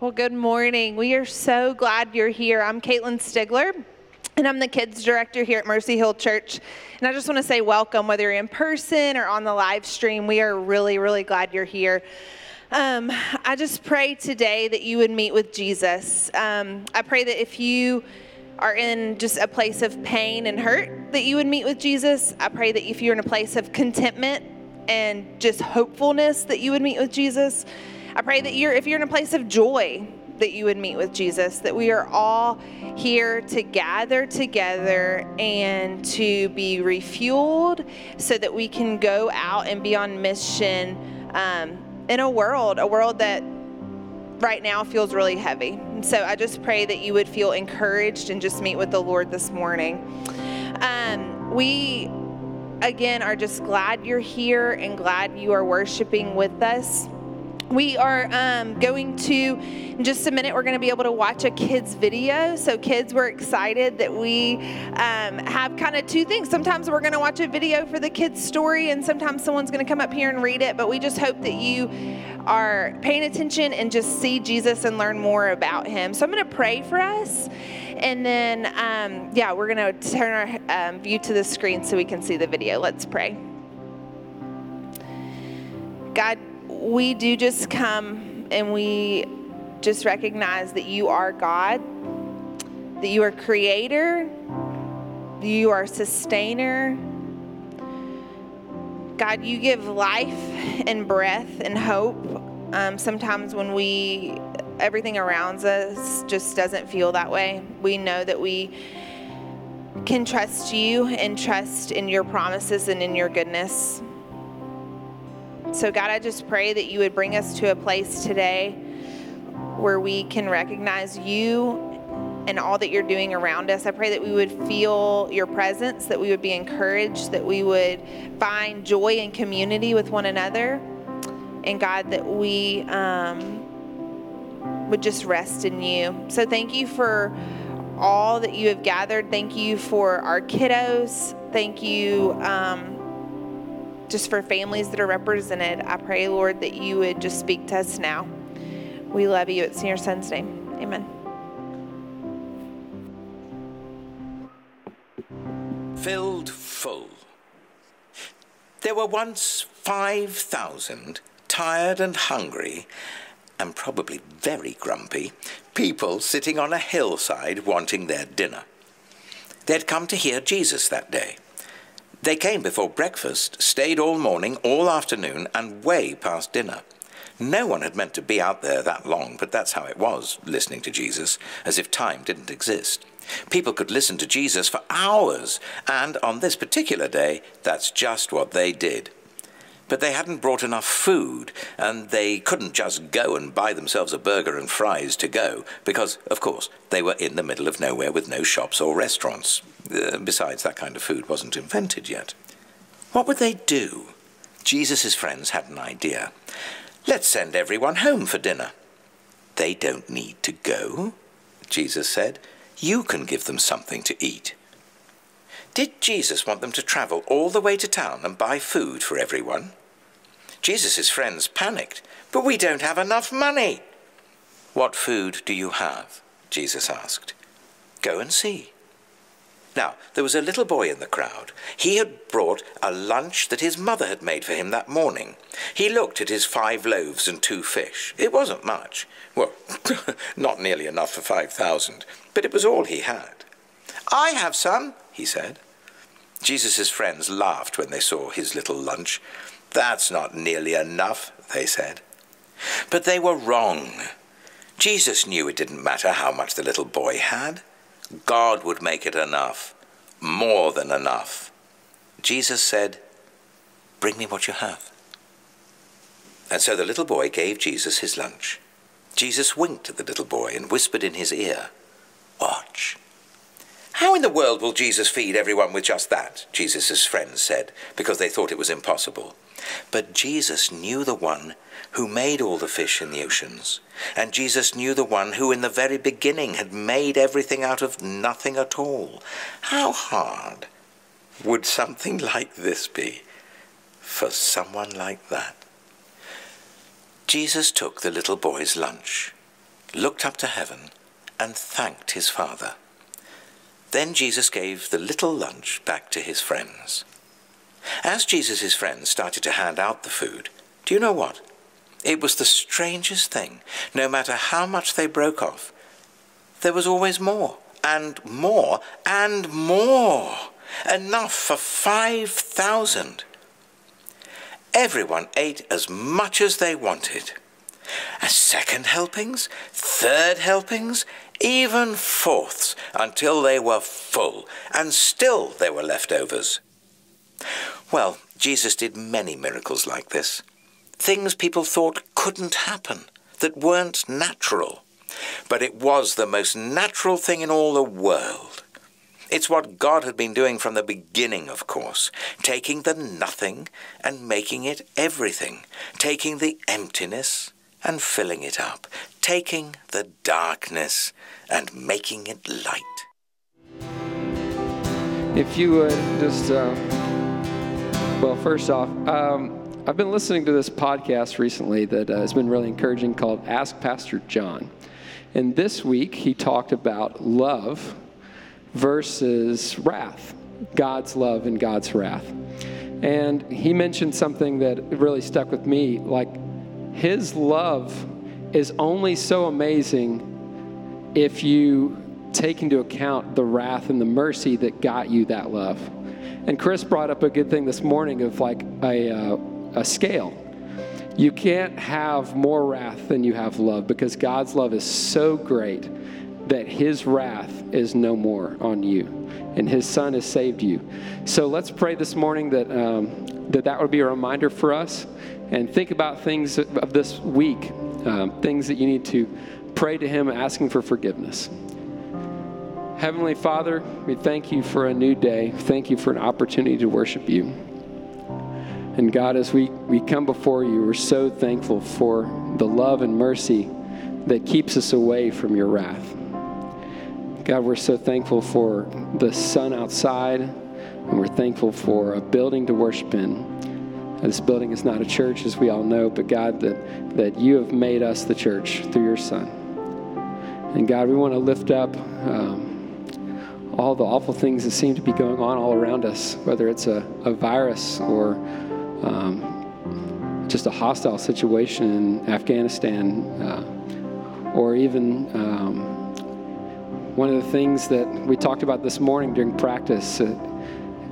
Well, good morning. We are so glad you're here. I'm Caitlin Stigler, and I'm the kids director here at Mercy Hill Church. And I just want to say welcome, whether you're in person or on the live stream. We are really, really glad you're here. Um, I just pray today that you would meet with Jesus. Um, I pray that if you are in just a place of pain and hurt, that you would meet with Jesus. I pray that if you're in a place of contentment and just hopefulness, that you would meet with Jesus. I pray that you're, if you're in a place of joy, that you would meet with Jesus, that we are all here to gather together and to be refueled so that we can go out and be on mission um, in a world, a world that right now feels really heavy. And so I just pray that you would feel encouraged and just meet with the Lord this morning. Um, we, again, are just glad you're here and glad you are worshiping with us we are um, going to in just a minute we're going to be able to watch a kids video. So kids we're excited that we um, have kind of two things. Sometimes we're going to watch a video for the kids story and sometimes someone's going to come up here and read it but we just hope that you are paying attention and just see jesus and learn more about him. So i'm going to pray for us and then um, yeah we're going to turn our um, view to the screen so we can see the video. Let's pray. God we do just come and we just recognize that you are God, that you are creator, you are sustainer. God, you give life and breath and hope. Um, sometimes when we, everything around us just doesn't feel that way, we know that we can trust you and trust in your promises and in your goodness. So, God, I just pray that you would bring us to a place today where we can recognize you and all that you're doing around us. I pray that we would feel your presence, that we would be encouraged, that we would find joy and community with one another. And God, that we um, would just rest in you. So, thank you for all that you have gathered. Thank you for our kiddos. Thank you. Um, just for families that are represented. I pray, Lord, that you would just speak to us now. We love you. It's in your son's name. Amen. Filled full. There were once 5,000 tired and hungry, and probably very grumpy, people sitting on a hillside wanting their dinner. They'd come to hear Jesus that day. They came before breakfast, stayed all morning, all afternoon, and way past dinner. No one had meant to be out there that long, but that's how it was, listening to Jesus, as if time didn't exist. People could listen to Jesus for hours, and on this particular day, that's just what they did. But they hadn't brought enough food, and they couldn't just go and buy themselves a burger and fries to go, because, of course, they were in the middle of nowhere with no shops or restaurants. Uh, besides, that kind of food wasn't invented yet. What would they do? Jesus' friends had an idea. Let's send everyone home for dinner. They don't need to go, Jesus said. You can give them something to eat. Did Jesus want them to travel all the way to town and buy food for everyone? Jesus' friends panicked. But we don't have enough money. What food do you have? Jesus asked. Go and see. Now, there was a little boy in the crowd. He had brought a lunch that his mother had made for him that morning. He looked at his five loaves and two fish. It wasn't much. Well, not nearly enough for 5,000, but it was all he had. I have some, he said. Jesus' friends laughed when they saw his little lunch. That's not nearly enough, they said. But they were wrong. Jesus knew it didn't matter how much the little boy had. God would make it enough, more than enough. Jesus said, Bring me what you have. And so the little boy gave Jesus his lunch. Jesus winked at the little boy and whispered in his ear, Watch. How in the world will Jesus feed everyone with just that? Jesus' friends said, because they thought it was impossible. But Jesus knew the one who made all the fish in the oceans. And Jesus knew the one who in the very beginning had made everything out of nothing at all. How hard would something like this be for someone like that? Jesus took the little boy's lunch. looked up to heaven, and thanked his Father. Then Jesus gave the little lunch back to his friends. As Jesus' friends started to hand out the food, do you know what? It was the strangest thing. No matter how much they broke off, there was always more, and more, and more. Enough for 5,000. Everyone ate as much as they wanted. A second helpings, third helpings, even fourths, until they were full, and still there were leftovers. Well, Jesus did many miracles like this. Things people thought couldn't happen, that weren't natural. But it was the most natural thing in all the world. It's what God had been doing from the beginning, of course, taking the nothing and making it everything, taking the emptiness and filling it up, taking the darkness and making it light. If you would just, uh, well, first off, um, I've been listening to this podcast recently that uh, has been really encouraging called Ask Pastor John. And this week he talked about love versus wrath, God's love and God's wrath. And he mentioned something that really stuck with me like his love is only so amazing if you take into account the wrath and the mercy that got you that love. And Chris brought up a good thing this morning of like a, uh, a scale. You can't have more wrath than you have love because God's love is so great that his wrath is no more on you and his son has saved you. So let's pray this morning that um, that, that would be a reminder for us and think about things of this week, um, things that you need to pray to him asking for forgiveness. Heavenly Father, we thank you for a new day. Thank you for an opportunity to worship you. And God, as we, we come before you, we're so thankful for the love and mercy that keeps us away from your wrath. God, we're so thankful for the sun outside, and we're thankful for a building to worship in. This building is not a church, as we all know, but God, that, that you have made us the church through your Son. And God, we want to lift up um, all the awful things that seem to be going on all around us, whether it's a, a virus or um, just a hostile situation in Afghanistan, uh, or even. Um, one of the things that we talked about this morning during practice uh,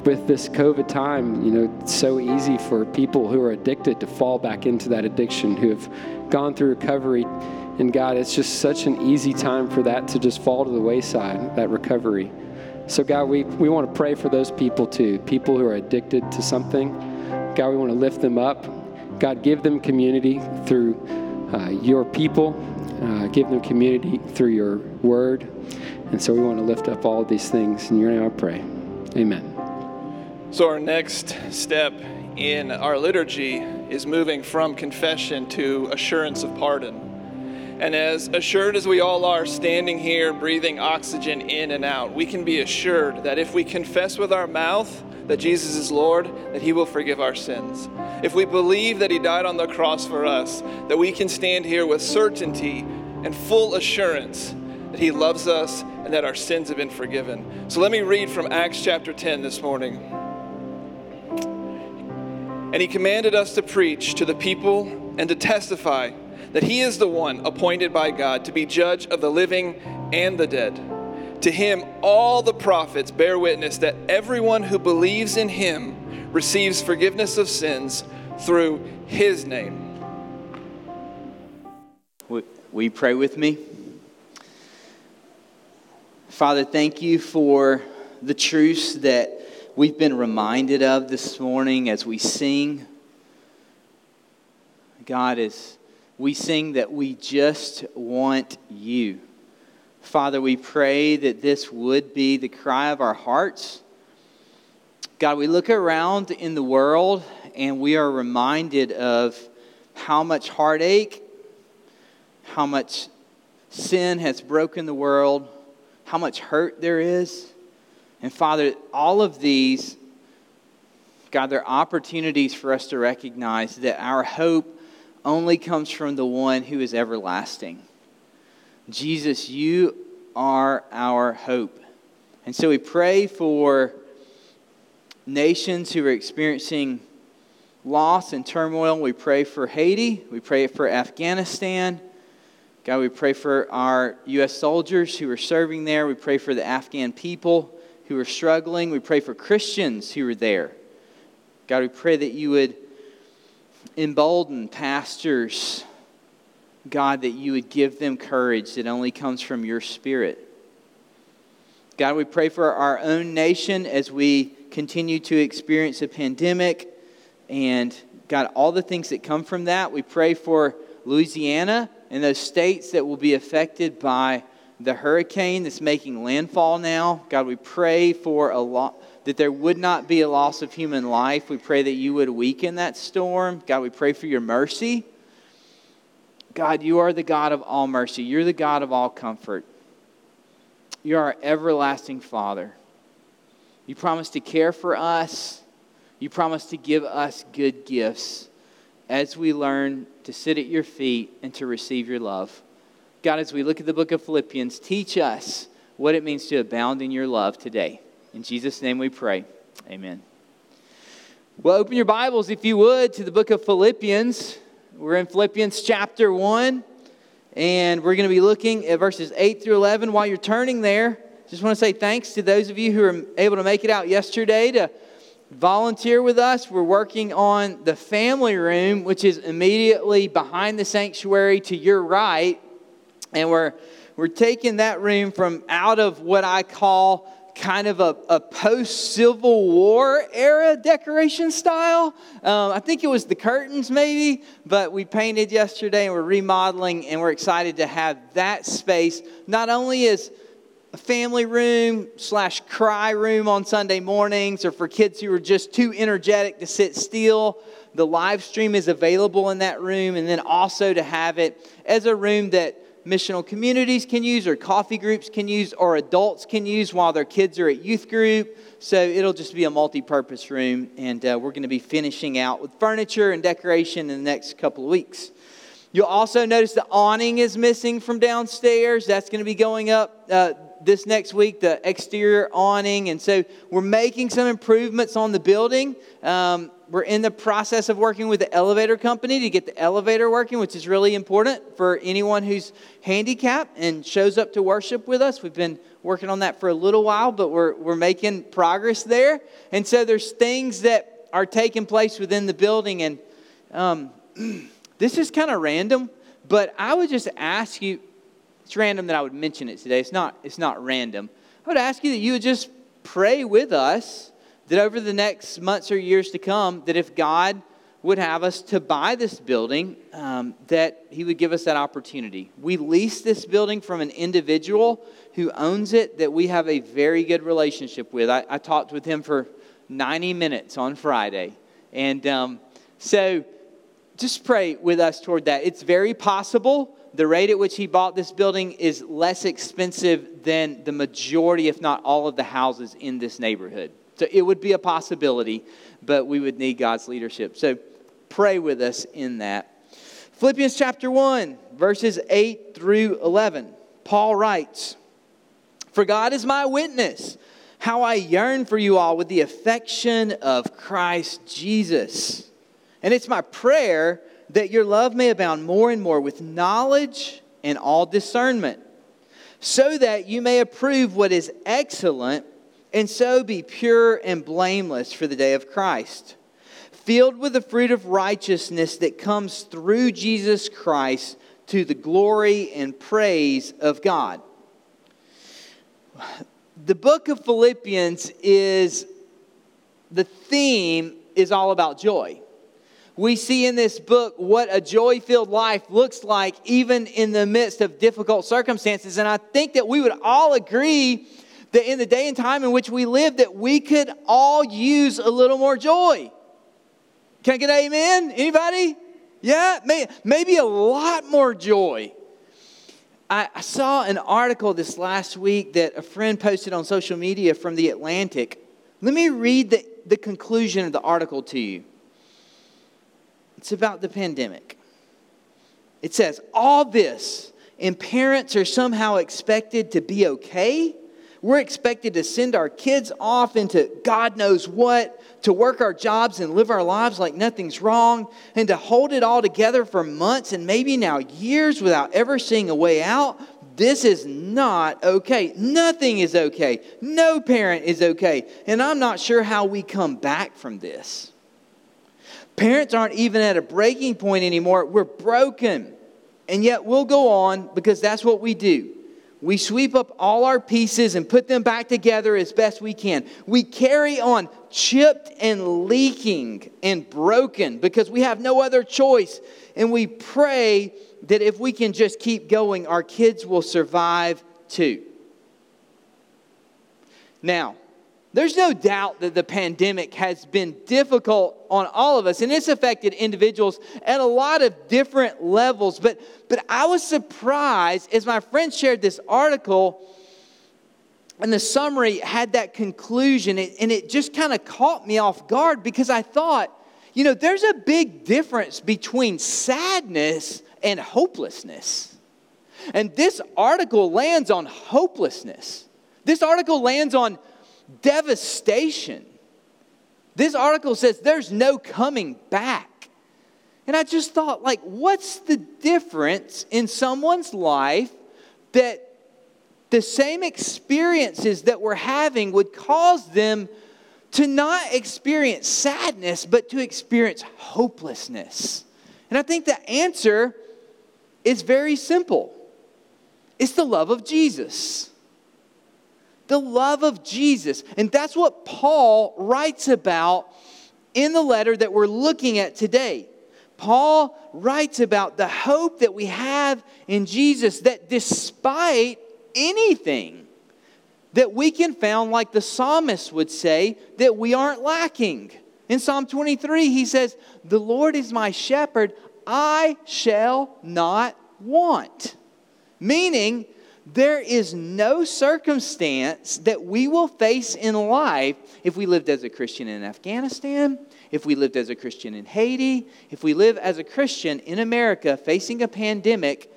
with this COVID time, you know, it's so easy for people who are addicted to fall back into that addiction, who have gone through recovery. And God, it's just such an easy time for that to just fall to the wayside, that recovery. So, God, we, we want to pray for those people too, people who are addicted to something. God, we want to lift them up. God, give them community through uh, your people, uh, give them community through your word. And so we want to lift up all these things. In your name I pray. Amen. So, our next step in our liturgy is moving from confession to assurance of pardon. And as assured as we all are standing here breathing oxygen in and out, we can be assured that if we confess with our mouth that Jesus is Lord, that He will forgive our sins. If we believe that He died on the cross for us, that we can stand here with certainty and full assurance that He loves us and that our sins have been forgiven. So let me read from Acts chapter 10 this morning. And He commanded us to preach to the people and to testify that He is the one appointed by God to be judge of the living and the dead. To Him, all the prophets bear witness that everyone who believes in Him receives forgiveness of sins through His name. Will we pray with me? Father, thank you for the truths that we've been reminded of this morning as we sing. God, as we sing that we just want you. Father, we pray that this would be the cry of our hearts. God, we look around in the world and we are reminded of how much heartache, how much sin has broken the world how much hurt there is. And Father, all of these, God, they're opportunities for us to recognize that our hope only comes from the one who is everlasting. Jesus, you are our hope. And so we pray for nations who are experiencing loss and turmoil. We pray for Haiti. We pray for Afghanistan. God, we pray for our U.S. soldiers who are serving there. We pray for the Afghan people who are struggling. We pray for Christians who are there. God, we pray that you would embolden pastors. God, that you would give them courage that only comes from your spirit. God, we pray for our own nation as we continue to experience a pandemic and God, all the things that come from that. We pray for Louisiana and those states that will be affected by the hurricane that's making landfall now. God, we pray for a lot that there would not be a loss of human life. We pray that you would weaken that storm. God, we pray for your mercy. God, you are the God of all mercy. You're the God of all comfort. You're our everlasting Father. You promise to care for us. You promise to give us good gifts as we learn to sit at your feet and to receive your love. God, as we look at the book of Philippians, teach us what it means to abound in your love today. In Jesus' name we pray. Amen. Well, open your Bibles, if you would, to the book of Philippians. We're in Philippians chapter 1, and we're going to be looking at verses 8 through 11. While you're turning there, just want to say thanks to those of you who were able to make it out yesterday to volunteer with us. We're working on the family room, which is immediately behind the sanctuary to your right. And we're, we're taking that room from out of what I call kind of a, a post Civil War era decoration style. Um, I think it was the curtains, maybe, but we painted yesterday and we're remodeling, and we're excited to have that space not only as a family room slash cry room on Sunday mornings, or for kids who are just too energetic to sit still. The live stream is available in that room, and then also to have it as a room that missional communities can use, or coffee groups can use, or adults can use while their kids are at youth group. So it'll just be a multi purpose room, and uh, we're going to be finishing out with furniture and decoration in the next couple of weeks. You'll also notice the awning is missing from downstairs. That's going to be going up. Uh, this next week the exterior awning. And so we're making some improvements on the building. Um, we're in the process of working with the elevator company to get the elevator working, which is really important for anyone who's handicapped and shows up to worship with us. We've been working on that for a little while, but we're, we're making progress there. And so there's things that are taking place within the building. And um, this is kind of random, but I would just ask you it's random that I would mention it today. It's not, it's not random. I would ask you that you would just pray with us that over the next months or years to come, that if God would have us to buy this building, um, that He would give us that opportunity. We lease this building from an individual who owns it that we have a very good relationship with. I, I talked with him for 90 minutes on Friday. And um, so just pray with us toward that. It's very possible the rate at which he bought this building is less expensive than the majority, if not all, of the houses in this neighborhood. So it would be a possibility, but we would need God's leadership. So pray with us in that. Philippians chapter 1, verses 8 through 11. Paul writes, For God is my witness, how I yearn for you all with the affection of Christ Jesus. And it's my prayer that your love may abound more and more with knowledge and all discernment, so that you may approve what is excellent and so be pure and blameless for the day of Christ, filled with the fruit of righteousness that comes through Jesus Christ to the glory and praise of God. The book of Philippians is the theme is all about joy we see in this book what a joy filled life looks like, even in the midst of difficult circumstances. And I think that we would all agree that in the day and time in which we live, that we could all use a little more joy. Can I get an amen? Anybody? Yeah, maybe a lot more joy. I saw an article this last week that a friend posted on social media from The Atlantic. Let me read the, the conclusion of the article to you. It's about the pandemic. It says, All this and parents are somehow expected to be okay. We're expected to send our kids off into God knows what, to work our jobs and live our lives like nothing's wrong, and to hold it all together for months and maybe now years without ever seeing a way out. This is not okay. Nothing is okay. No parent is okay. And I'm not sure how we come back from this. Parents aren't even at a breaking point anymore. We're broken. And yet we'll go on because that's what we do. We sweep up all our pieces and put them back together as best we can. We carry on chipped and leaking and broken because we have no other choice. And we pray that if we can just keep going, our kids will survive too. Now, there's no doubt that the pandemic has been difficult on all of us, and it's affected individuals at a lot of different levels. But, but I was surprised as my friend shared this article, and the summary had that conclusion, and it just kind of caught me off guard because I thought, you know, there's a big difference between sadness and hopelessness. And this article lands on hopelessness. This article lands on devastation. This article says there's no coming back. And I just thought, like, what's the difference in someone's life that the same experiences that we're having would cause them to not experience sadness, but to experience hopelessness? And I think the answer is very simple it's the love of Jesus the love of Jesus. And that's what Paul writes about in the letter that we're looking at today. Paul writes about the hope that we have in Jesus that despite anything that we can found like the psalmist would say that we aren't lacking. In Psalm 23 he says, "The Lord is my shepherd, I shall not want." Meaning there is no circumstance that we will face in life if we lived as a Christian in Afghanistan, if we lived as a Christian in Haiti, if we live as a Christian in America facing a pandemic,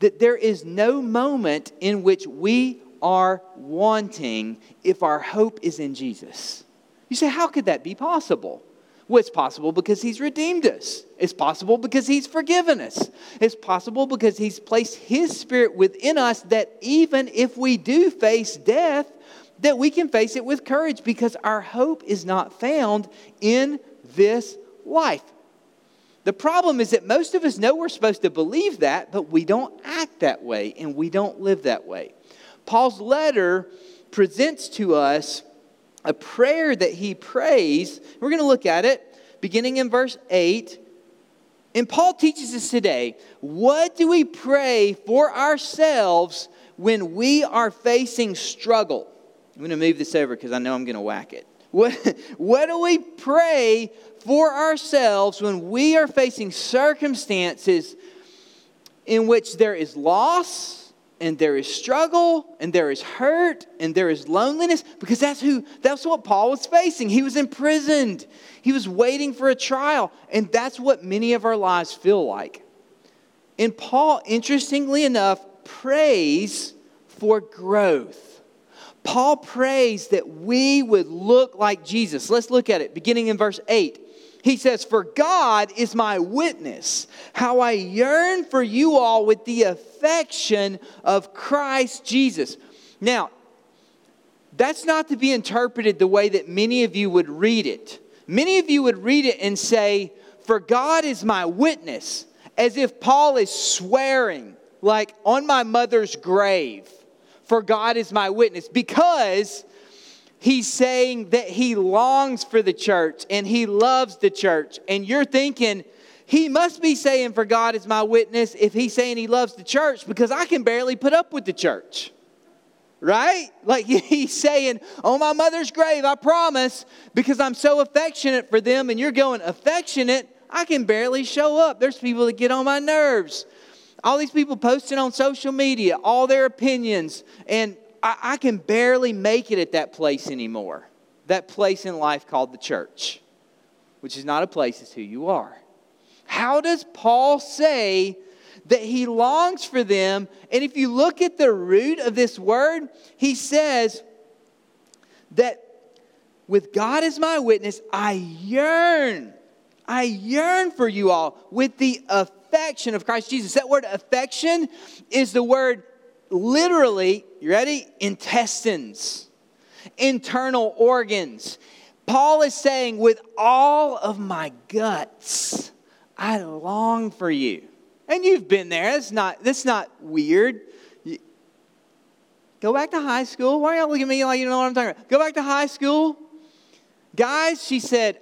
that there is no moment in which we are wanting if our hope is in Jesus. You say, how could that be possible? Well, it's possible because He's redeemed us. It's possible because He's forgiven us. It's possible because He's placed His Spirit within us that even if we do face death, that we can face it with courage because our hope is not found in this life. The problem is that most of us know we're supposed to believe that, but we don't act that way and we don't live that way. Paul's letter presents to us a prayer that he prays. We're going to look at it beginning in verse 8. And Paul teaches us today what do we pray for ourselves when we are facing struggle? I'm going to move this over because I know I'm going to whack it. What, what do we pray for ourselves when we are facing circumstances in which there is loss? And there is struggle and there is hurt and there is loneliness because that's who that's what Paul was facing. He was imprisoned. He was waiting for a trial and that's what many of our lives feel like. And Paul interestingly enough prays for growth. Paul prays that we would look like Jesus. Let's look at it beginning in verse 8. He says, For God is my witness, how I yearn for you all with the affection of Christ Jesus. Now, that's not to be interpreted the way that many of you would read it. Many of you would read it and say, For God is my witness, as if Paul is swearing, like on my mother's grave, for God is my witness, because he's saying that he longs for the church and he loves the church. And you're thinking, he must be saying, For God is my witness, if he's saying he loves the church, because I can barely put up with the church. Right? Like he's saying, On my mother's grave, I promise, because I'm so affectionate for them. And you're going, Affectionate? I can barely show up. There's people that get on my nerves. All these people posting on social media, all their opinions, and I, I can barely make it at that place anymore. That place in life called the church, which is not a place, it's who you are. How does Paul say that he longs for them. And if you look at the root of this word, he says that with God as my witness, I yearn. I yearn for you all with the affection of Christ Jesus. That word affection is the word literally, you ready? Intestines, internal organs. Paul is saying, with all of my guts, I long for you. And you've been there. That's not, that's not weird. Go back to high school. Why are y'all looking at me like you don't know what I'm talking about? Go back to high school. Guys, she said,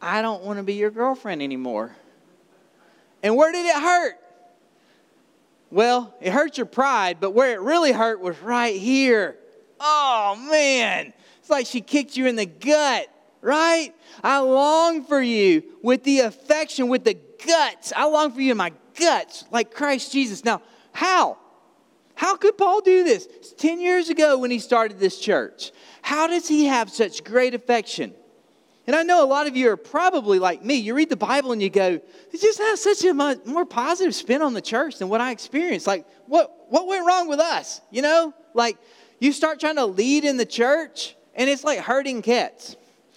I don't want to be your girlfriend anymore. And where did it hurt? Well, it hurt your pride, but where it really hurt was right here. Oh, man. It's like she kicked you in the gut, right? I long for you with the affection, with the guts. I long for you in my guts, like Christ Jesus. Now, how? How could Paul do this? It's 10 years ago when he started this church. How does he have such great affection? And I know a lot of you are probably like me. You read the Bible and you go, it just has such a more positive spin on the church than what I experienced. Like, what, what went wrong with us? You know? Like, you start trying to lead in the church, and it's like herding cats.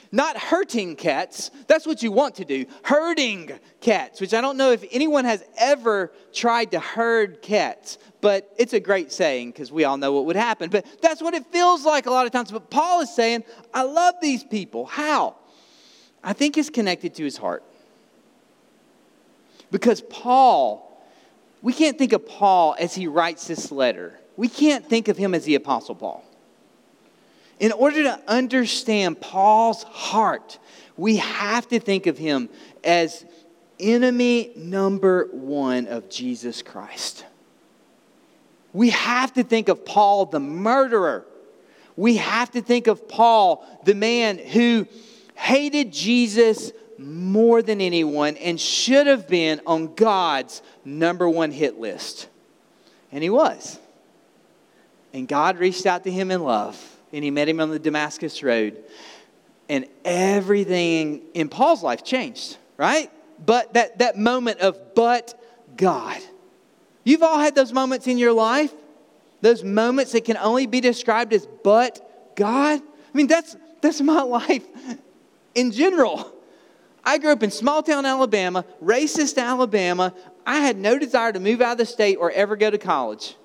Not hurting cats. That's what you want to do. Herding cats, which I don't know if anyone has ever tried to herd cats, but it's a great saying because we all know what would happen. But that's what it feels like a lot of times. But Paul is saying, I love these people. How? I think it's connected to his heart. Because Paul, we can't think of Paul as he writes this letter. We can't think of him as the Apostle Paul. In order to understand Paul's heart, we have to think of him as enemy number one of Jesus Christ. We have to think of Paul the murderer. We have to think of Paul the man who hated Jesus more than anyone and should have been on God's number one hit list. And he was. And God reached out to him in love and he met him on the Damascus Road. And everything in Paul's life changed, right? But that, that moment of, but God. You've all had those moments in your life, those moments that can only be described as, but God. I mean, that's, that's my life in general. I grew up in small town Alabama, racist Alabama. I had no desire to move out of the state or ever go to college.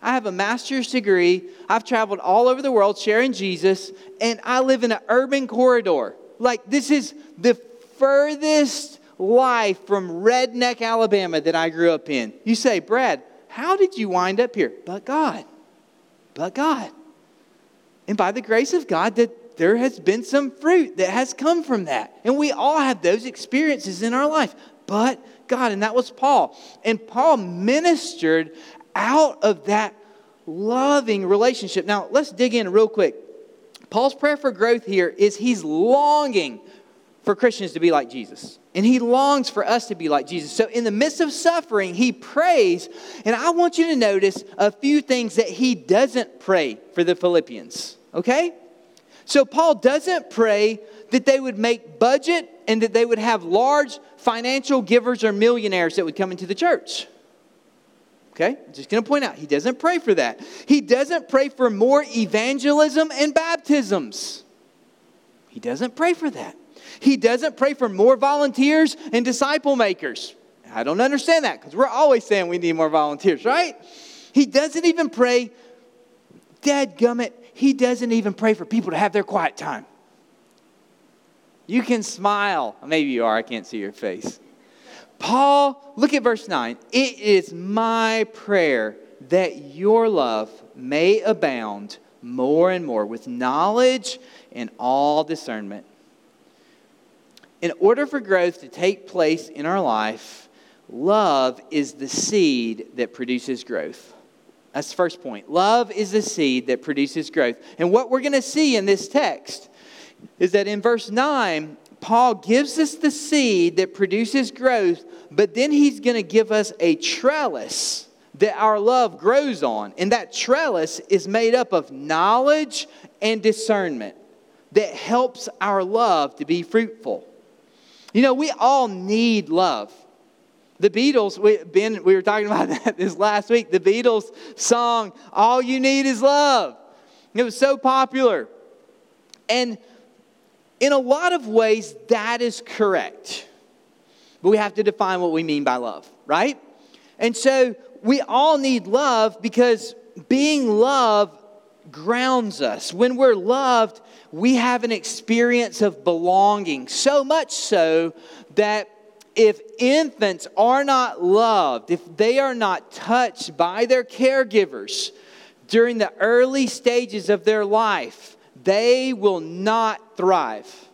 I have a master's degree. I've traveled all over the world sharing Jesus, and I live in an urban corridor. Like, this is the furthest life from redneck Alabama that I grew up in. You say, Brad, how did you wind up here? But God. But God. And by the grace of God, that there has been some fruit that has come from that. And we all have those experiences in our life. But God, and that was Paul. And Paul ministered out of that loving relationship. Now, let's dig in real quick. Paul's prayer for growth here is he's longing for Christians to be like Jesus. And he longs for us to be like Jesus. So, in the midst of suffering, he prays. And I want you to notice a few things that he doesn't pray for the Philippians. Okay? So, Paul doesn't pray that they would make budget and that they would have large financial givers or millionaires that would come into the church. Okay? Just going to point out, he doesn't pray for that. He doesn't pray for more evangelism and baptisms. He doesn't pray for that. He doesn't pray for more volunteers and disciple makers. I don't understand that because we're always saying we need more volunteers, right? He doesn't even pray, dead gummit, he doesn't even pray for people to have their quiet time. You can smile. Maybe you are, I can't see your face. Paul, look at verse 9. It is my prayer that your love may abound more and more with knowledge and all discernment. In order for growth to take place in our life, love is the seed that produces growth. That's the first point. Love is the seed that produces growth. And what we're going to see in this text is that in verse 9, Paul gives us the seed that produces growth, but then he's going to give us a trellis that our love grows on. And that trellis is made up of knowledge and discernment that helps our love to be fruitful. You know, we all need love. The Beatles, we, ben, we were talking about that this last week. The Beatles song, All You Need Is Love. It was so popular. And in a lot of ways, that is correct. But we have to define what we mean by love, right? And so we all need love because being loved grounds us. When we're loved, we have an experience of belonging, so much so that if infants are not loved, if they are not touched by their caregivers during the early stages of their life, they will not thrive.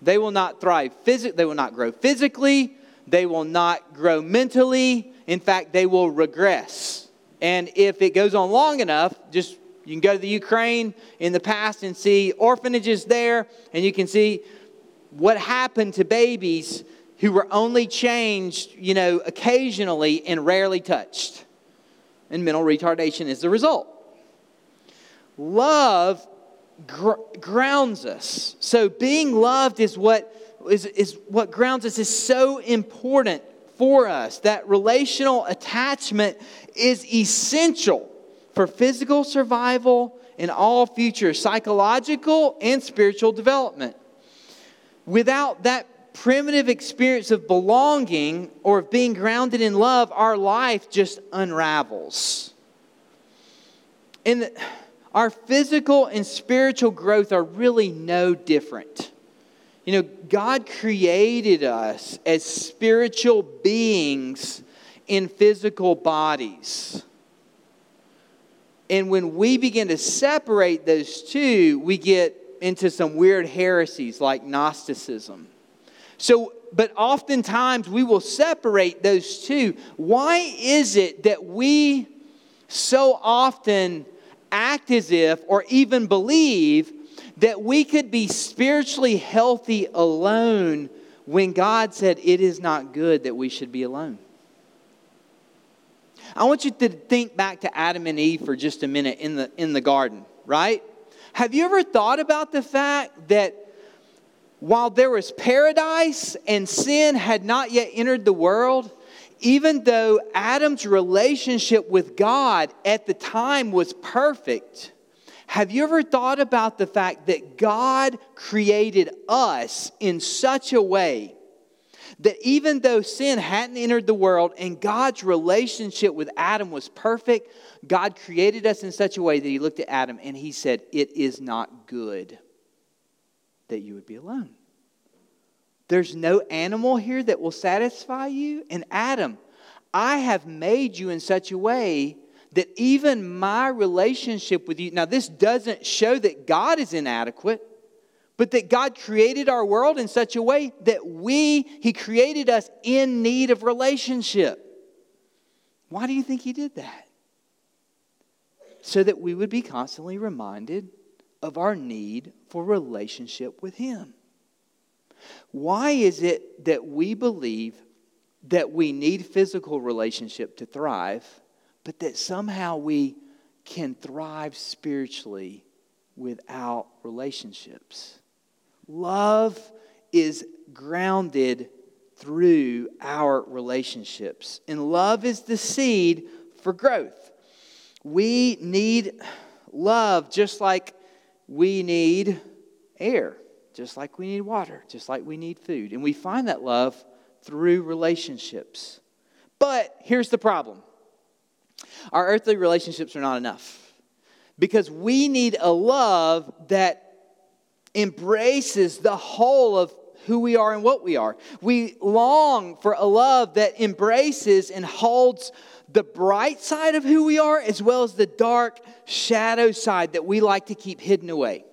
They will not thrive physically, they will not grow physically, they will not grow mentally. In fact, they will regress. And if it goes on long enough, just you can go to the Ukraine in the past and see orphanages there, and you can see what happened to babies who were only changed, you know, occasionally and rarely touched. And mental retardation is the result. Love gr- grounds us. So being loved is what is, is what grounds us is so important for us. That relational attachment is essential for physical survival and all future psychological and spiritual development. Without that primitive experience of belonging or of being grounded in love, our life just unravels. And our physical and spiritual growth are really no different. You know, God created us as spiritual beings in physical bodies. And when we begin to separate those two, we get into some weird heresies like Gnosticism. So, but oftentimes we will separate those two. Why is it that we so often act as if or even believe that we could be spiritually healthy alone when God said it is not good that we should be alone? I want you to think back to Adam and Eve for just a minute in the, in the garden, right? Have you ever thought about the fact that while there was paradise and sin had not yet entered the world, even though Adam's relationship with God at the time was perfect, have you ever thought about the fact that God created us in such a way that even though sin hadn't entered the world and God's relationship with Adam was perfect, God created us in such a way that He looked at Adam and He said, It is not good that you would be alone. There's no animal here that will satisfy you. And Adam, I have made you in such a way that even my relationship with you, now this doesn't show that God is inadequate but that God created our world in such a way that we, He created us in need of relationship. Why do you think He did that? So that we would be constantly reminded of our need for relationship with Him. Why is it that we believe that we need physical relationship to thrive, but that somehow we can thrive spiritually without relationships? Love is grounded through our relationships, and love is the seed for growth. We need love just like we need air, just like we need water, just like we need food. And we find that love through relationships. But here's the problem our earthly relationships are not enough because we need a love that embraces the whole of who we are and what we are. We long for a love that embraces and holds the bright side of who we are as well as the dark shadow side that we like to keep hidden away.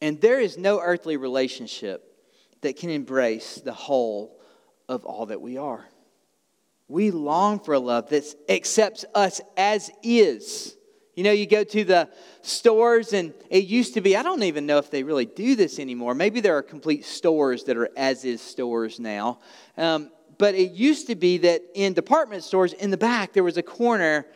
And there is no earthly relationship that can embrace the whole of all that we are. We long for a love that accepts us as is you know, you go to the stores, and it used to be, I don't even know if they really do this anymore. Maybe there are complete stores that are as is stores now. Um, but it used to be that in department stores, in the back, there was a corner,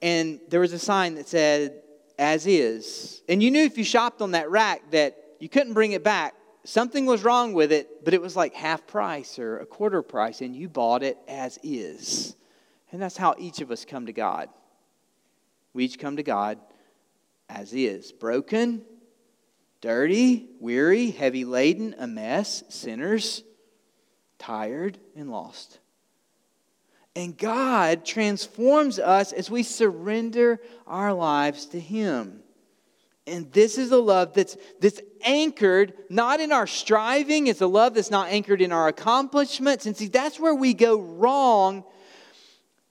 and there was a sign that said, as is. And you knew if you shopped on that rack that you couldn't bring it back something was wrong with it, but it was like half price or a quarter price, and you bought it as is. And that's how each of us come to God. We each come to God as is broken, dirty, weary, heavy laden, a mess, sinners, tired, and lost. And God transforms us as we surrender our lives to Him. And this is a love that's, that's anchored not in our striving, it's a love that's not anchored in our accomplishments. And see, that's where we go wrong.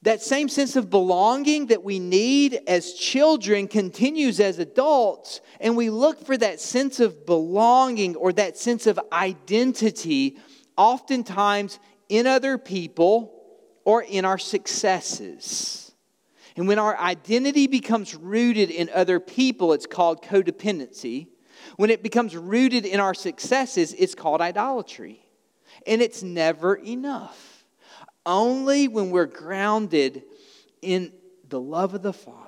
That same sense of belonging that we need as children continues as adults, and we look for that sense of belonging or that sense of identity oftentimes in other people or in our successes. And when our identity becomes rooted in other people, it's called codependency. When it becomes rooted in our successes, it's called idolatry. And it's never enough. Only when we're grounded in the love of the Father,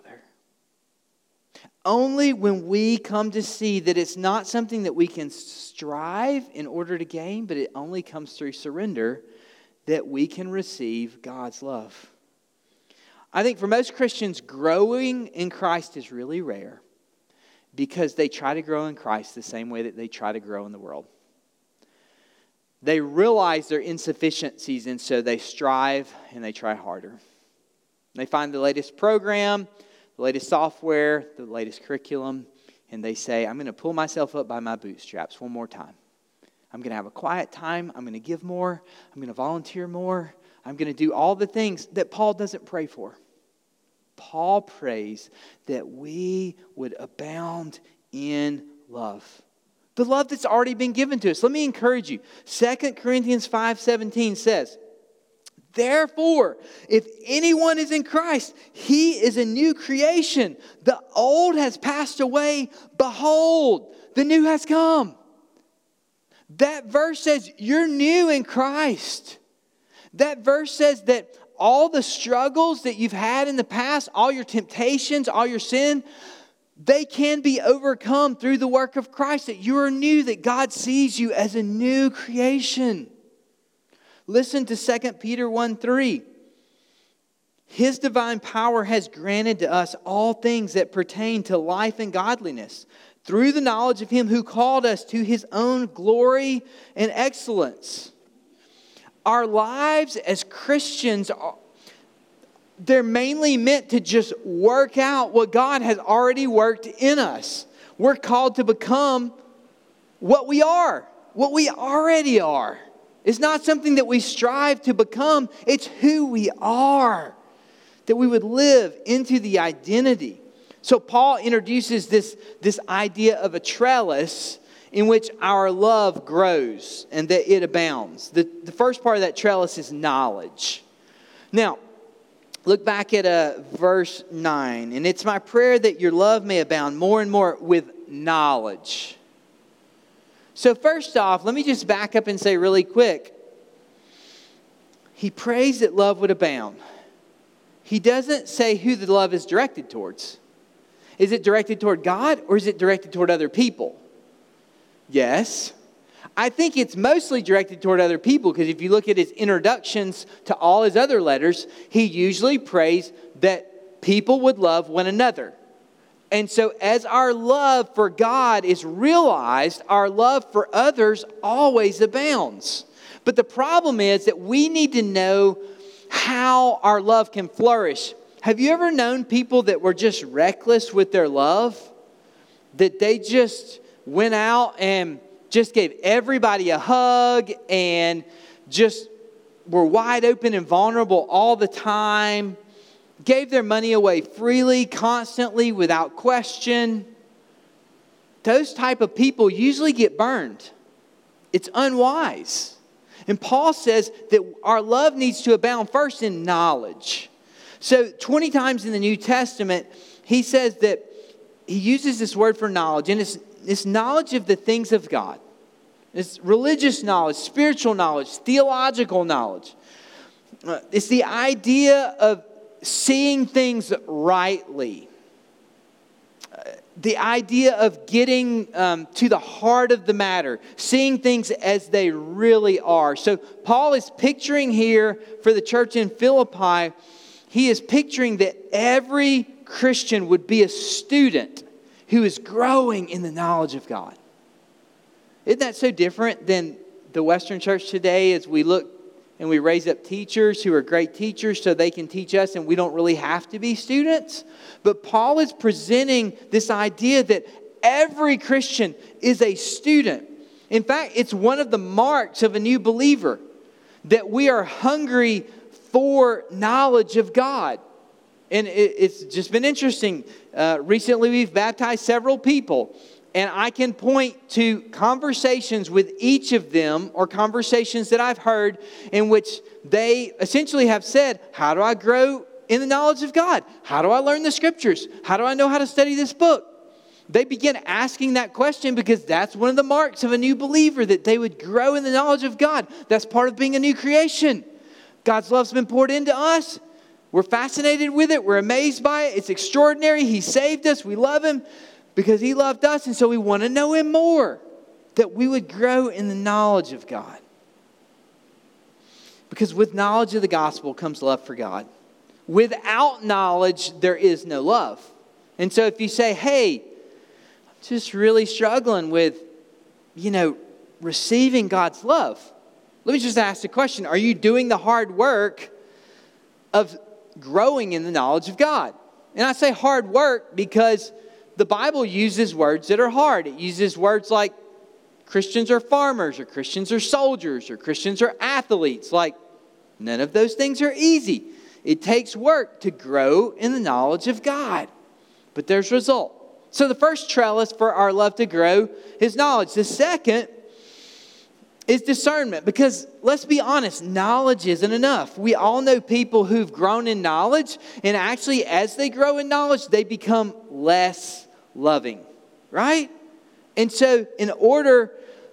only when we come to see that it's not something that we can strive in order to gain, but it only comes through surrender, that we can receive God's love. I think for most Christians, growing in Christ is really rare because they try to grow in Christ the same way that they try to grow in the world. They realize their insufficiencies, and so they strive and they try harder. They find the latest program, the latest software, the latest curriculum, and they say, I'm going to pull myself up by my bootstraps one more time. I'm going to have a quiet time. I'm going to give more. I'm going to volunteer more. I'm going to do all the things that Paul doesn't pray for. Paul prays that we would abound in love. The love that's already been given to us. Let me encourage you. 2 Corinthians 5:17 says, Therefore, if anyone is in Christ, he is a new creation. The old has passed away. Behold, the new has come. That verse says you're new in Christ. That verse says that all the struggles that you've had in the past, all your temptations, all your sin, they can be overcome through the work of Christ. That you are new, that God sees you as a new creation. Listen to 2 Peter 1 3. His divine power has granted to us all things that pertain to life and godliness through the knowledge of Him who called us to His own glory and excellence our lives as Christians, they're mainly meant to just work out what God has already worked in us. We're called to become what we are, what we already are. It's not something that we strive to become, it's who we are. That we would live into the identity. So, Paul introduces this, this idea of a trellis in which our love grows and that it abounds. The, the first part of that trellis is knowledge. Now, look back at uh, verse 9. And it's my prayer that your love may abound more and more with knowledge. So, first off, let me just back up and say really quick He prays that love would abound. He doesn't say who the love is directed towards. Is it directed toward God or is it directed toward other people? Yes. I think it's mostly directed toward other people because if you look at his introductions to all his other letters, he usually prays that people would love one another. And so, as our love for God is realized, our love for others always abounds. But the problem is that we need to know how our love can flourish. Have you ever known people that were just reckless with their love? That they just went out and just gave everybody a hug and just were wide open and vulnerable all the time, gave their money away freely, constantly, without question. Those type of people usually get burned. It's unwise. And Paul says that our love needs to abound first in knowledge. So, 20 times in the New Testament, he says that he uses this word for knowledge, and it's this knowledge of the things of God. It's religious knowledge, spiritual knowledge, theological knowledge. Uh, it's the idea of seeing things rightly. The idea of getting um, to the heart of the matter, seeing things as they really are. So, Paul is picturing here for the church in Philippi, he is picturing that every Christian would be a student who is growing in the knowledge of God. Isn't that so different than the Western church today as we look and we raise up teachers who are great teachers so they can teach us and we don't really have to be students? But Paul is presenting this idea that every Christian is a student. In fact, it's one of the marks of a new believer that we are hungry for knowledge of God. And it's just been interesting. Uh, recently, we've baptized several people, and I can point to conversations with each of them or conversations that I've heard in which they essentially have said, How do I grow in the knowledge of God? How do I learn the scriptures? How do I know how to study this book? They begin asking that question because that's one of the marks of a new believer that they would grow in the knowledge of God. That's part of being a new creation. God's love's been poured into us. We're fascinated with it. We're amazed by it. It's extraordinary. He saved us. We love Him because He loved us. And so we want to know Him more, that we would grow in the knowledge of God. Because with knowledge of the gospel comes love for God. Without knowledge, there is no love. And so if you say, hey, I'm just really struggling with, you know, receiving God's love, let me just ask the question Are you doing the hard work of growing in the knowledge of God. And I say hard work because the Bible uses words that are hard. It uses words like Christians are farmers, or Christians are soldiers, or Christians are athletes. Like, none of those things are easy. It takes work to grow in the knowledge of God, but there's a result. So, the first trellis for our love to grow is knowledge. The second is discernment because let's be honest, knowledge isn't enough. We all know people who've grown in knowledge, and actually, as they grow in knowledge, they become less loving, right? And so, in order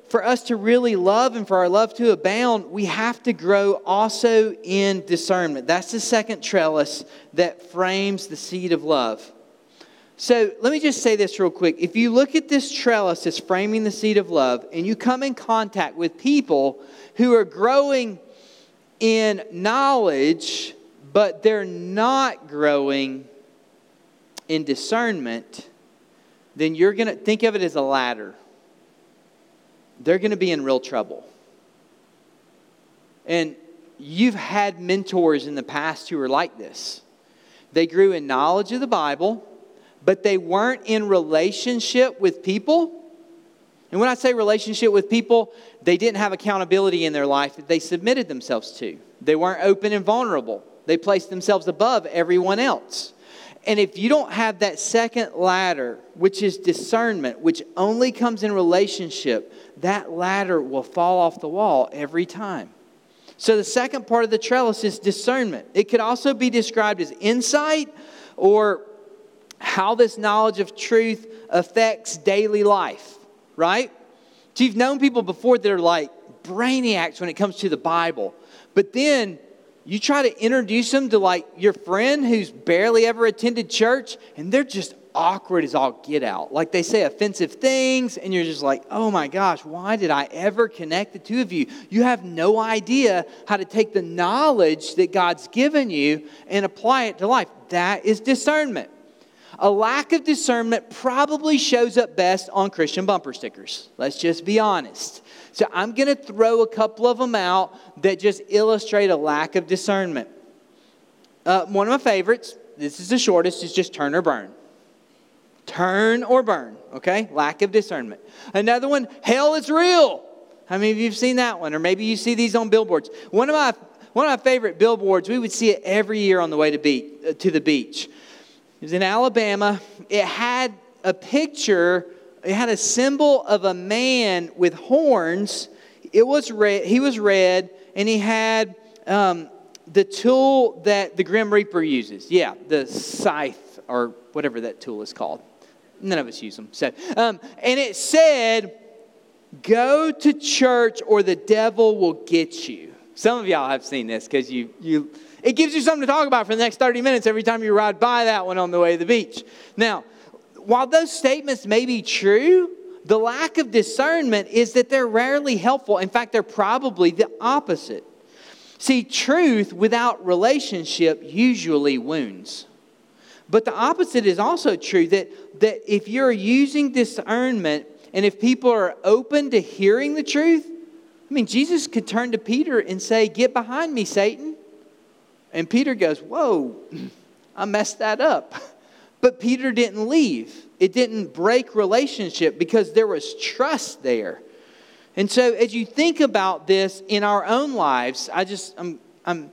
for us to really love and for our love to abound, we have to grow also in discernment. That's the second trellis that frames the seed of love. So let me just say this real quick. If you look at this trellis as framing the seed of love, and you come in contact with people who are growing in knowledge, but they're not growing in discernment, then you're going to think of it as a ladder. They're going to be in real trouble. And you've had mentors in the past who were like this. They grew in knowledge of the Bible but they weren't in relationship with people. And when I say relationship with people, they didn't have accountability in their life that they submitted themselves to. They weren't open and vulnerable. They placed themselves above everyone else. And if you don't have that second ladder, which is discernment, which only comes in relationship, that ladder will fall off the wall every time. So the second part of the trellis is discernment. It could also be described as insight or how this knowledge of truth affects daily life, right? So you've known people before that are like brainiacs when it comes to the Bible, but then you try to introduce them to like your friend who's barely ever attended church, and they're just awkward as all get out. Like they say offensive things, and you're just like, oh my gosh, why did I ever connect the two of you? You have no idea how to take the knowledge that God's given you and apply it to life. That is discernment. A lack of discernment probably shows up best on Christian bumper stickers. Let's just be honest. So I'm going to throw a couple of them out that just illustrate a lack of discernment. Uh, one of my favorites, this is the shortest, is just turn or burn. Turn or burn, okay? Lack of discernment. Another one, hell is real. How many of you have seen that one? Or maybe you see these on billboards. One of my, one of my favorite billboards, we would see it every year on the way to, beach, uh, to the beach it was in Alabama. It had a picture, it had a symbol of a man with horns. It was red, he was red, and he had um, the tool that the Grim Reaper uses. Yeah, the scythe or whatever that tool is called. None of us use them. So, um, and it said, "Go to church, or the devil will get you." Some of y'all have seen this because you you it gives you something to talk about for the next 30 minutes every time you ride by that one on the way to the beach. Now, while those statements may be true, the lack of discernment is that they're rarely helpful. In fact, they're probably the opposite. See, truth without relationship usually wounds. But the opposite is also true that, that if you're using discernment and if people are open to hearing the truth, I mean, Jesus could turn to Peter and say, Get behind me, Satan. And Peter goes, Whoa, I messed that up. But Peter didn't leave. It didn't break relationship because there was trust there. And so as you think about this in our own lives, I just I'm I'm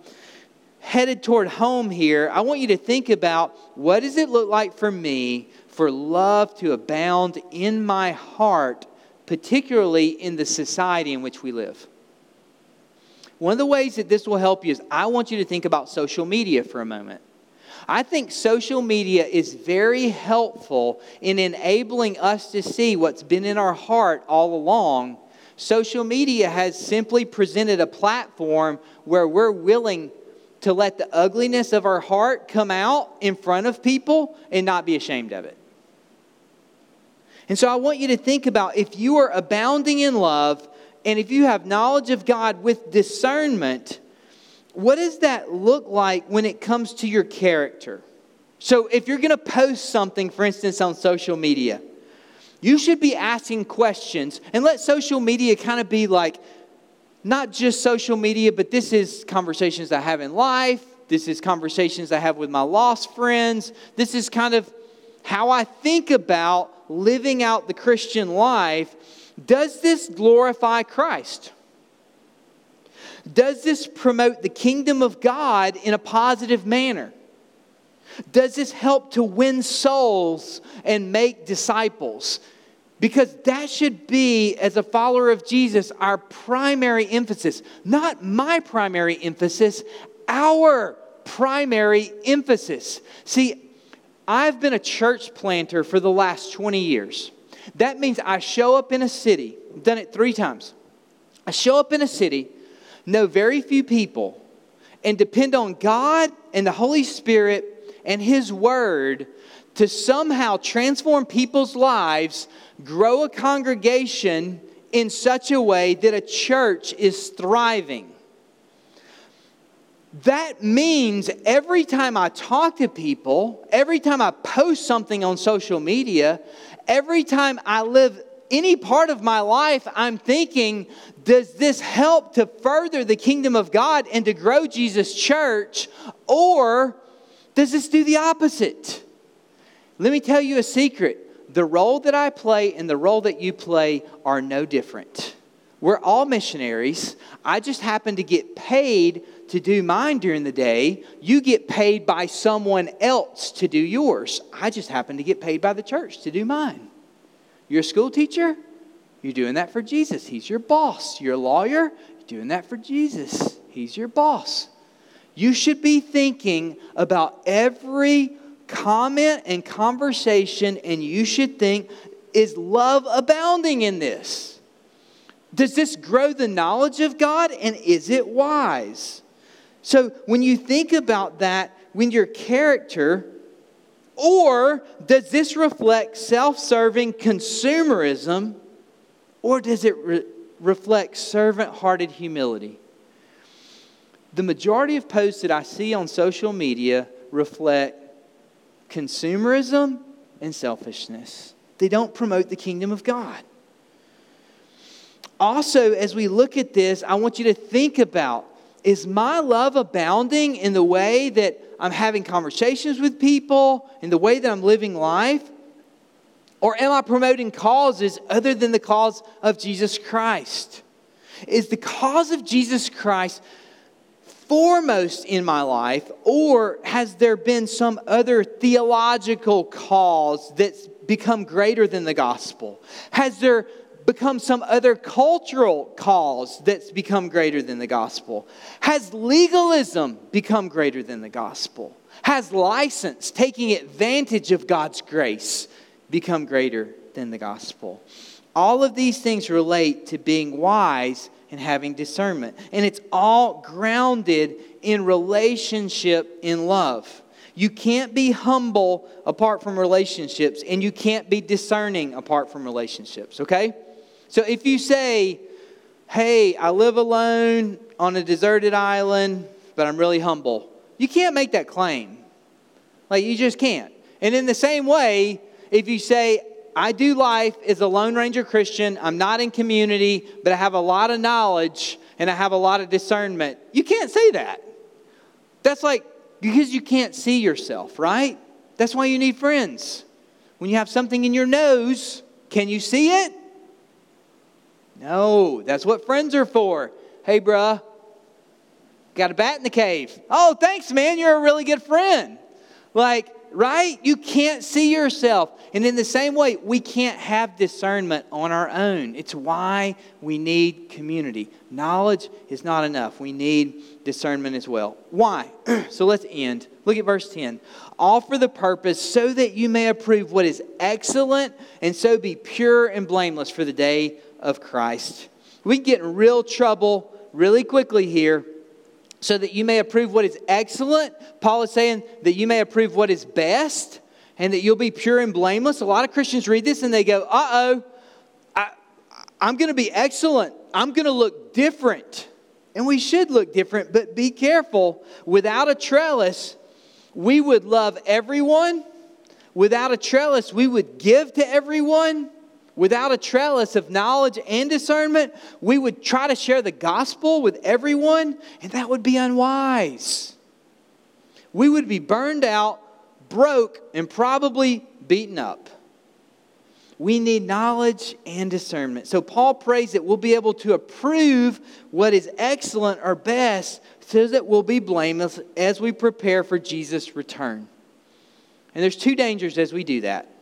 headed toward home here. I want you to think about what does it look like for me for love to abound in my heart, particularly in the society in which we live. One of the ways that this will help you is I want you to think about social media for a moment. I think social media is very helpful in enabling us to see what's been in our heart all along. Social media has simply presented a platform where we're willing to let the ugliness of our heart come out in front of people and not be ashamed of it. And so I want you to think about if you are abounding in love and if you have knowledge of God with discernment, what does that look like when it comes to your character? So, if you're going to post something, for instance, on social media, you should be asking questions and let social media kind of be like not just social media, but this is conversations I have in life. This is conversations I have with my lost friends. This is kind of how I think about living out the Christian life. Does this glorify Christ? Does this promote the kingdom of God in a positive manner? Does this help to win souls and make disciples? Because that should be, as a follower of Jesus, our primary emphasis. Not my primary emphasis, our primary emphasis. See, I've been a church planter for the last 20 years. That means I show up in a city, I've done it three times. I show up in a city know very few people and depend on God and the Holy Spirit and His Word to somehow transform people's lives, grow a congregation in such a way that a church is thriving. That means every time I talk to people, every time I post something on social media, every time I live any part of my life, I'm thinking, does this help to further the kingdom of God and to grow Jesus' church? Or does this do the opposite? Let me tell you a secret. The role that I play and the role that you play are no different. We're all missionaries. I just happen to get paid to do mine during the day. You get paid by someone else to do yours. I just happen to get paid by the church to do mine. You're a school teacher? You're doing that for Jesus. He's your boss. You're a lawyer? You're doing that for Jesus. He's your boss. You should be thinking about every comment and conversation, and you should think, is love abounding in this? Does this grow the knowledge of God, and is it wise? So, when you think about that, when your character or does this reflect self serving consumerism, or does it re- reflect servant hearted humility? The majority of posts that I see on social media reflect consumerism and selfishness. They don't promote the kingdom of God. Also, as we look at this, I want you to think about is my love abounding in the way that I'm having conversations with people, in the way that I'm living life? Or am I promoting causes other than the cause of Jesus Christ? Is the cause of Jesus Christ foremost in my life, or has there been some other theological cause that's become greater than the gospel? Has there become some other cultural cause that's become greater than the gospel? Has legalism become greater than the gospel? Has license, taking advantage of God's grace, become greater than the gospel? All of these things relate to being wise and having discernment. And it's all grounded in relationship in love. You can't be humble apart from relationships, and you can't be discerning apart from relationships, okay? So if you say, hey, I live alone on a deserted island, but I'm really humble, you can't make that claim. Like, you just can't. And in the same way, if you say, I do life as a Lone Ranger Christian, I'm not in community, but I have a lot of knowledge and I have a lot of discernment, you can't say that. That's like because you can't see yourself, right? That's why you need friends. When you have something in your nose, can you see it? No, that's what friends are for. Hey, bruh, got a bat in the cave. Oh, thanks, man. You're a really good friend. Like, right? You can't see yourself. And in the same way, we can't have discernment on our own. It's why we need community. Knowledge is not enough. We need discernment as well. Why? so let's end. Look at verse 10. All for the purpose so that you may approve what is excellent and so be pure and blameless for the day of Christ. We get in real trouble really quickly here so that you may approve what is excellent. Paul is saying that you may approve what is best and that you'll be pure and blameless. A lot of Christians read this and they go, uh oh, I'm going to be excellent. I'm going to look different. And we should look different, but be careful. Without a trellis, we would love everyone. Without a trellis, we would give to everyone. Without a trellis of knowledge and discernment, we would try to share the gospel with everyone, and that would be unwise. We would be burned out, broke, and probably beaten up. We need knowledge and discernment. So, Paul prays that we'll be able to approve what is excellent or best so that we'll be blameless as we prepare for Jesus' return. And there's two dangers as we do that.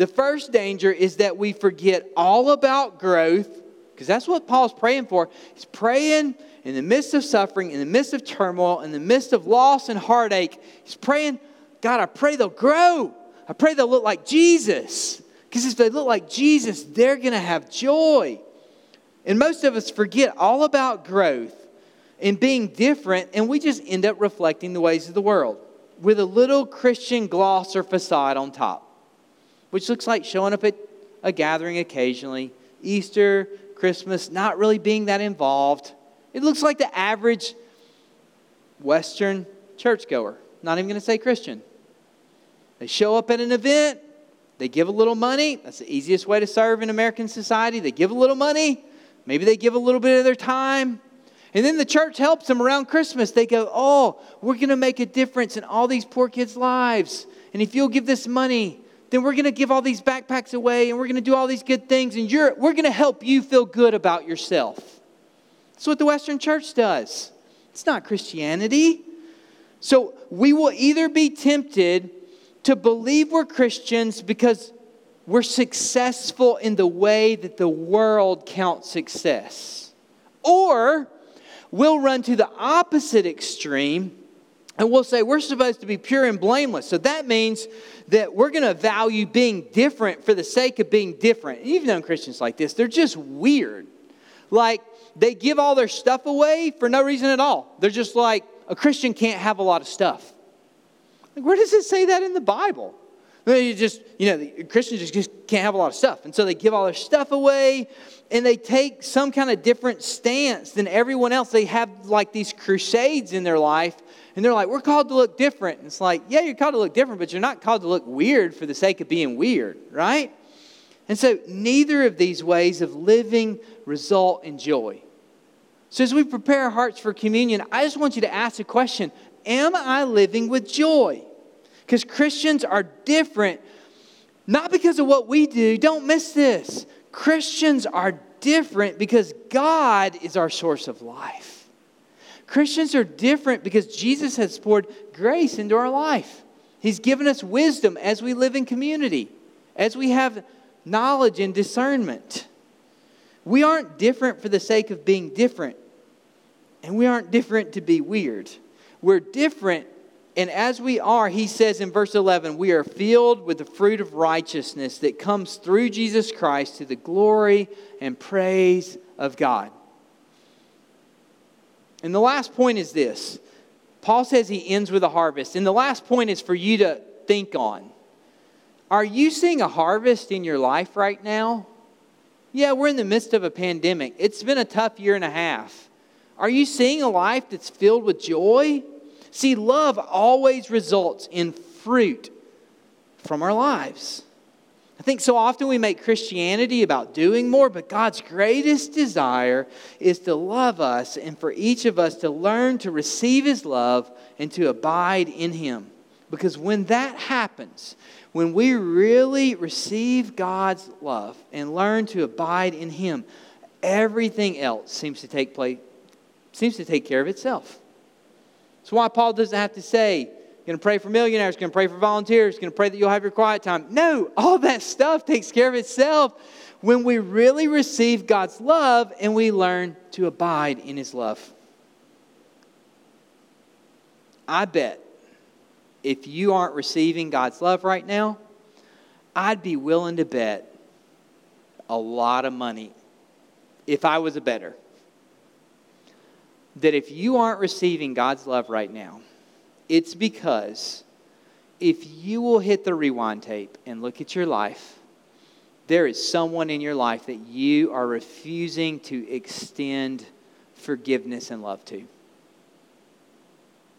The first danger is that we forget all about growth, because that's what Paul's praying for. He's praying in the midst of suffering, in the midst of turmoil, in the midst of loss and heartache. He's praying, God, I pray they'll grow. I pray they'll look like Jesus. Because if they look like Jesus, they're going to have joy. And most of us forget all about growth and being different, and we just end up reflecting the ways of the world with a little Christian gloss or facade on top which looks like showing up at a gathering occasionally, Easter, Christmas, not really being that involved. It looks like the average Western churchgoer, not even going to say Christian. They show up at an event, they give a little money. That's the easiest way to serve in American society. They give a little money, maybe they give a little bit of their time. And then the church helps them around Christmas. They go, Oh, we're going to make a difference in all these poor kids' lives. And if you'll give this money, then we're going to give all these backpacks away and we're going to do all these good things and you're, we're going to help you feel good about yourself. That's what the Western church does. It's not Christianity. So we will either be tempted to believe we're Christians because we're successful in the way that the world counts success, or we'll run to the opposite extreme and we'll say we're supposed to be pure and blameless. So that means that we're going to value being different for the sake of being different. You've known Christians like this, they're just weird. Like, they give all their stuff away for no reason at all. They're just like, a Christian can't have a lot of stuff. Like, where does it say that in the Bible? You just, you know, Christians just, just can't have a lot of stuff. And so they give all their stuff away and they take some kind of different stance than everyone else. They have like these crusades in their life and they're like, we're called to look different. And it's like, yeah, you're called to look different, but you're not called to look weird for the sake of being weird, right? And so neither of these ways of living result in joy. So as we prepare our hearts for communion, I just want you to ask a question Am I living with joy? Because Christians are different, not because of what we do. Don't miss this. Christians are different because God is our source of life. Christians are different because Jesus has poured grace into our life. He's given us wisdom as we live in community, as we have knowledge and discernment. We aren't different for the sake of being different, and we aren't different to be weird. We're different, and as we are, he says in verse 11, we are filled with the fruit of righteousness that comes through Jesus Christ to the glory and praise of God. And the last point is this Paul says he ends with a harvest. And the last point is for you to think on. Are you seeing a harvest in your life right now? Yeah, we're in the midst of a pandemic. It's been a tough year and a half. Are you seeing a life that's filled with joy? See, love always results in fruit from our lives. I think so often we make Christianity about doing more, but God's greatest desire is to love us and for each of us to learn to receive His love and to abide in Him. Because when that happens, when we really receive God's love and learn to abide in Him, everything else seems to take place, seems to take care of itself. That's why Paul doesn't have to say, going to pray for millionaires, going to pray for volunteers, going to pray that you'll have your quiet time. No, all that stuff takes care of itself when we really receive God's love and we learn to abide in His love. I bet if you aren't receiving God's love right now, I'd be willing to bet a lot of money if I was a better that if you aren't receiving God's love right now, it's because if you will hit the rewind tape and look at your life, there is someone in your life that you are refusing to extend forgiveness and love to.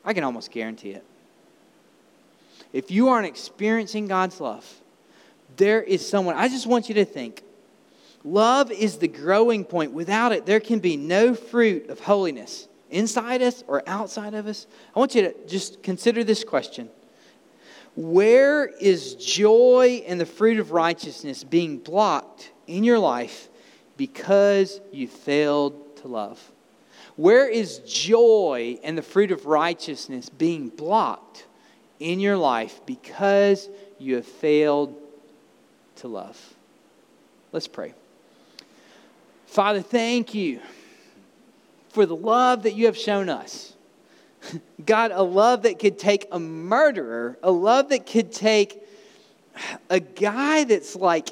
I can almost guarantee it. If you aren't experiencing God's love, there is someone, I just want you to think love is the growing point. Without it, there can be no fruit of holiness inside us or outside of us. I want you to just consider this question Where is joy and the fruit of righteousness being blocked in your life because you failed to love? Where is joy and the fruit of righteousness being blocked in your life because you have failed to love? Let's pray. Father, thank you for the love that you have shown us. God, a love that could take a murderer, a love that could take a guy that's like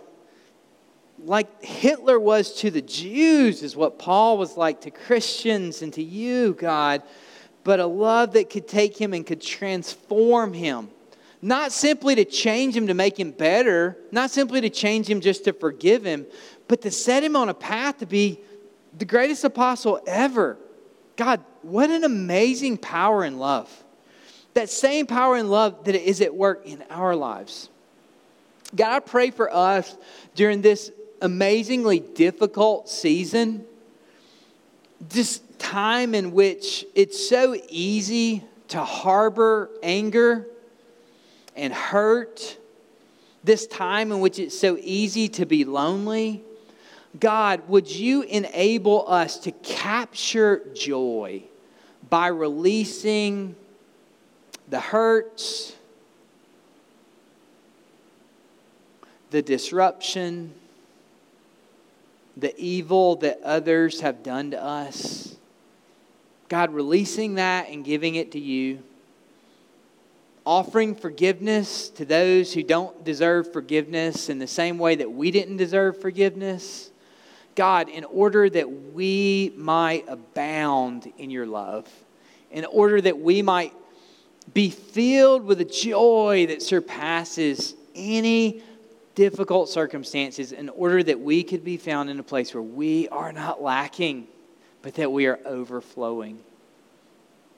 like Hitler was to the Jews is what Paul was like to Christians and to you, God, but a love that could take him and could transform him. Not simply to change him to make him better, not simply to change him just to forgive him, but to set him on a path to be the greatest apostle ever. God, what an amazing power and love. That same power and love that is at work in our lives. God, I pray for us during this amazingly difficult season, this time in which it's so easy to harbor anger and hurt, this time in which it's so easy to be lonely God, would you enable us to capture joy by releasing the hurts, the disruption, the evil that others have done to us? God, releasing that and giving it to you offering forgiveness to those who don't deserve forgiveness in the same way that we didn't deserve forgiveness. God, in order that we might abound in your love, in order that we might be filled with a joy that surpasses any difficult circumstances, in order that we could be found in a place where we are not lacking, but that we are overflowing.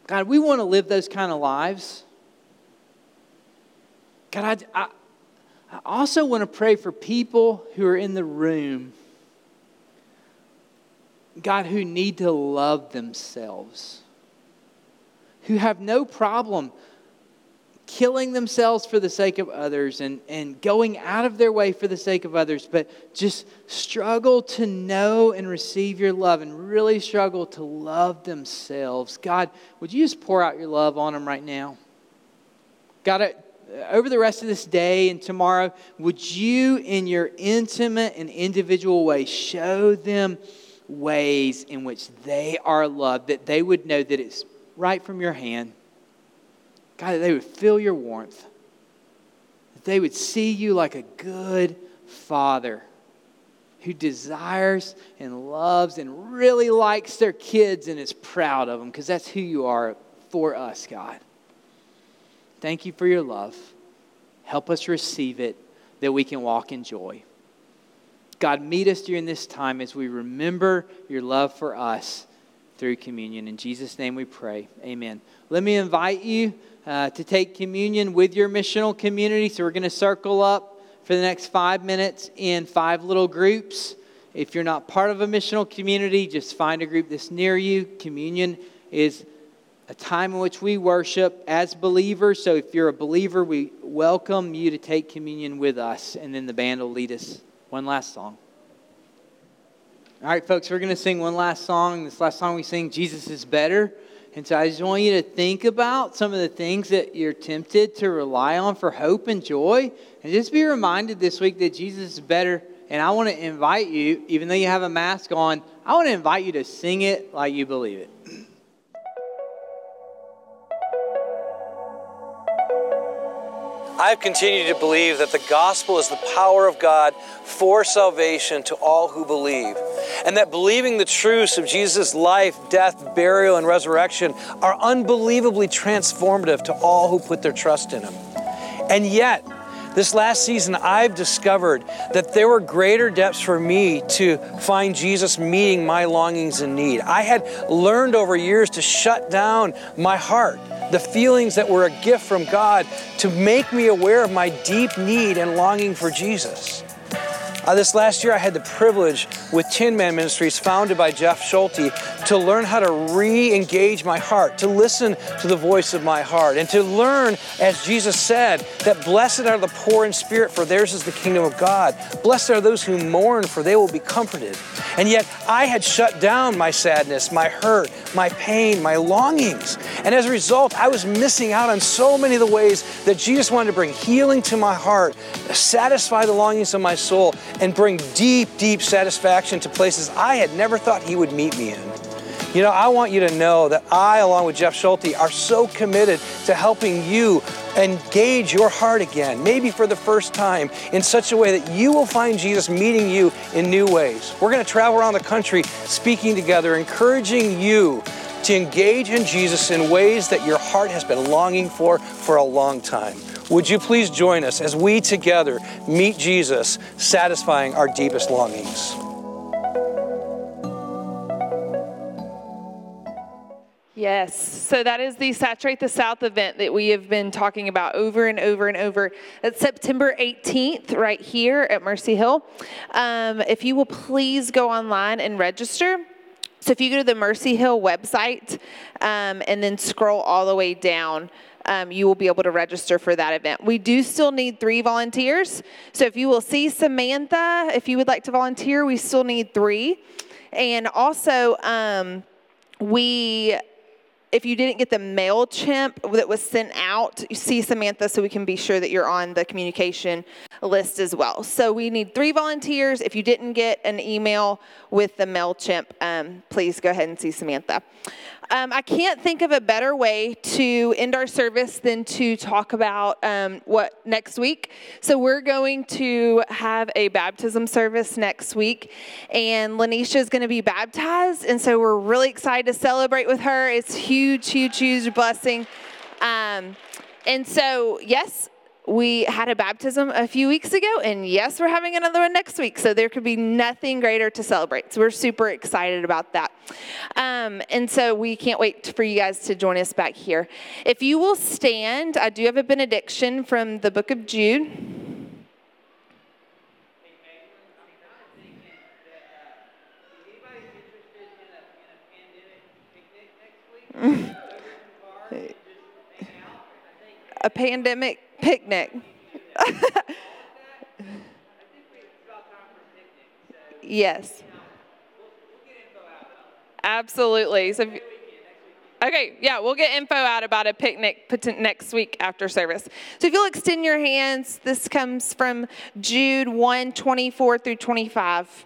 God, we want to live those kind of lives. God, I, I, I also want to pray for people who are in the room God, who need to love themselves, who have no problem killing themselves for the sake of others and, and going out of their way for the sake of others, but just struggle to know and receive your love and really struggle to love themselves. God, would you just pour out your love on them right now? God, over the rest of this day and tomorrow, would you, in your intimate and individual way, show them? ways in which they are loved, that they would know that it's right from your hand. God, that they would feel your warmth, that they would see you like a good father who desires and loves and really likes their kids and is proud of them because that's who you are for us, God. Thank you for your love. Help us receive it that we can walk in joy. God, meet us during this time as we remember your love for us through communion. In Jesus' name we pray. Amen. Let me invite you uh, to take communion with your missional community. So we're going to circle up for the next five minutes in five little groups. If you're not part of a missional community, just find a group that's near you. Communion is a time in which we worship as believers. So if you're a believer, we welcome you to take communion with us. And then the band will lead us one last song. All right, folks, we're going to sing one last song. This last song we sing, Jesus is Better. And so I just want you to think about some of the things that you're tempted to rely on for hope and joy. And just be reminded this week that Jesus is better. And I want to invite you, even though you have a mask on, I want to invite you to sing it like you believe it. I've continued to believe that the gospel is the power of God for salvation to all who believe, and that believing the truths of Jesus' life, death, burial, and resurrection are unbelievably transformative to all who put their trust in Him. And yet, this last season, I've discovered that there were greater depths for me to find Jesus meeting my longings and need. I had learned over years to shut down my heart the feelings that were a gift from God to make me aware of my deep need and longing for Jesus. Uh, this last year, I had the privilege with Tin Man Ministries, founded by Jeff Schulte, to learn how to re engage my heart, to listen to the voice of my heart, and to learn, as Jesus said, that blessed are the poor in spirit, for theirs is the kingdom of God. Blessed are those who mourn, for they will be comforted. And yet, I had shut down my sadness, my hurt, my pain, my longings. And as a result, I was missing out on so many of the ways that Jesus wanted to bring healing to my heart, satisfy the longings of my soul, and bring deep, deep satisfaction to places I had never thought He would meet me in. You know, I want you to know that I, along with Jeff Schulte, are so committed to helping you engage your heart again, maybe for the first time, in such a way that you will find Jesus meeting you in new ways. We're going to travel around the country speaking together, encouraging you to engage in Jesus in ways that your heart has been longing for for a long time. Would you please join us as we together meet Jesus, satisfying our deepest longings? Yes. So that is the Saturate the South event that we have been talking about over and over and over. It's September 18th, right here at Mercy Hill. Um, if you will please go online and register. So if you go to the Mercy Hill website um, and then scroll all the way down, um, you will be able to register for that event. We do still need three volunteers. So if you will see Samantha, if you would like to volunteer, we still need three. And also, um, we if you didn't get the MailChimp that was sent out, see Samantha so we can be sure that you're on the communication list as well. So we need three volunteers. If you didn't get an email with the MailChimp, um, please go ahead and see Samantha. Um, I can't think of a better way to end our service than to talk about um, what next week. So we're going to have a baptism service next week, and Lanisha is going to be baptized, and so we're really excited to celebrate with her. It's huge, huge, huge blessing. Um, and so, yes, we had a baptism a few weeks ago, and yes, we're having another one next week. So there could be nothing greater to celebrate. So we're super excited about that. Um, and so we can't wait for you guys to join us back here. If you will stand, I do have a benediction from the book of Jude. a pandemic picnic. yes. Absolutely. So, if, okay, yeah, we'll get info out about a picnic next week after service. So if you'll extend your hands, this comes from Jude 1 24 through 25.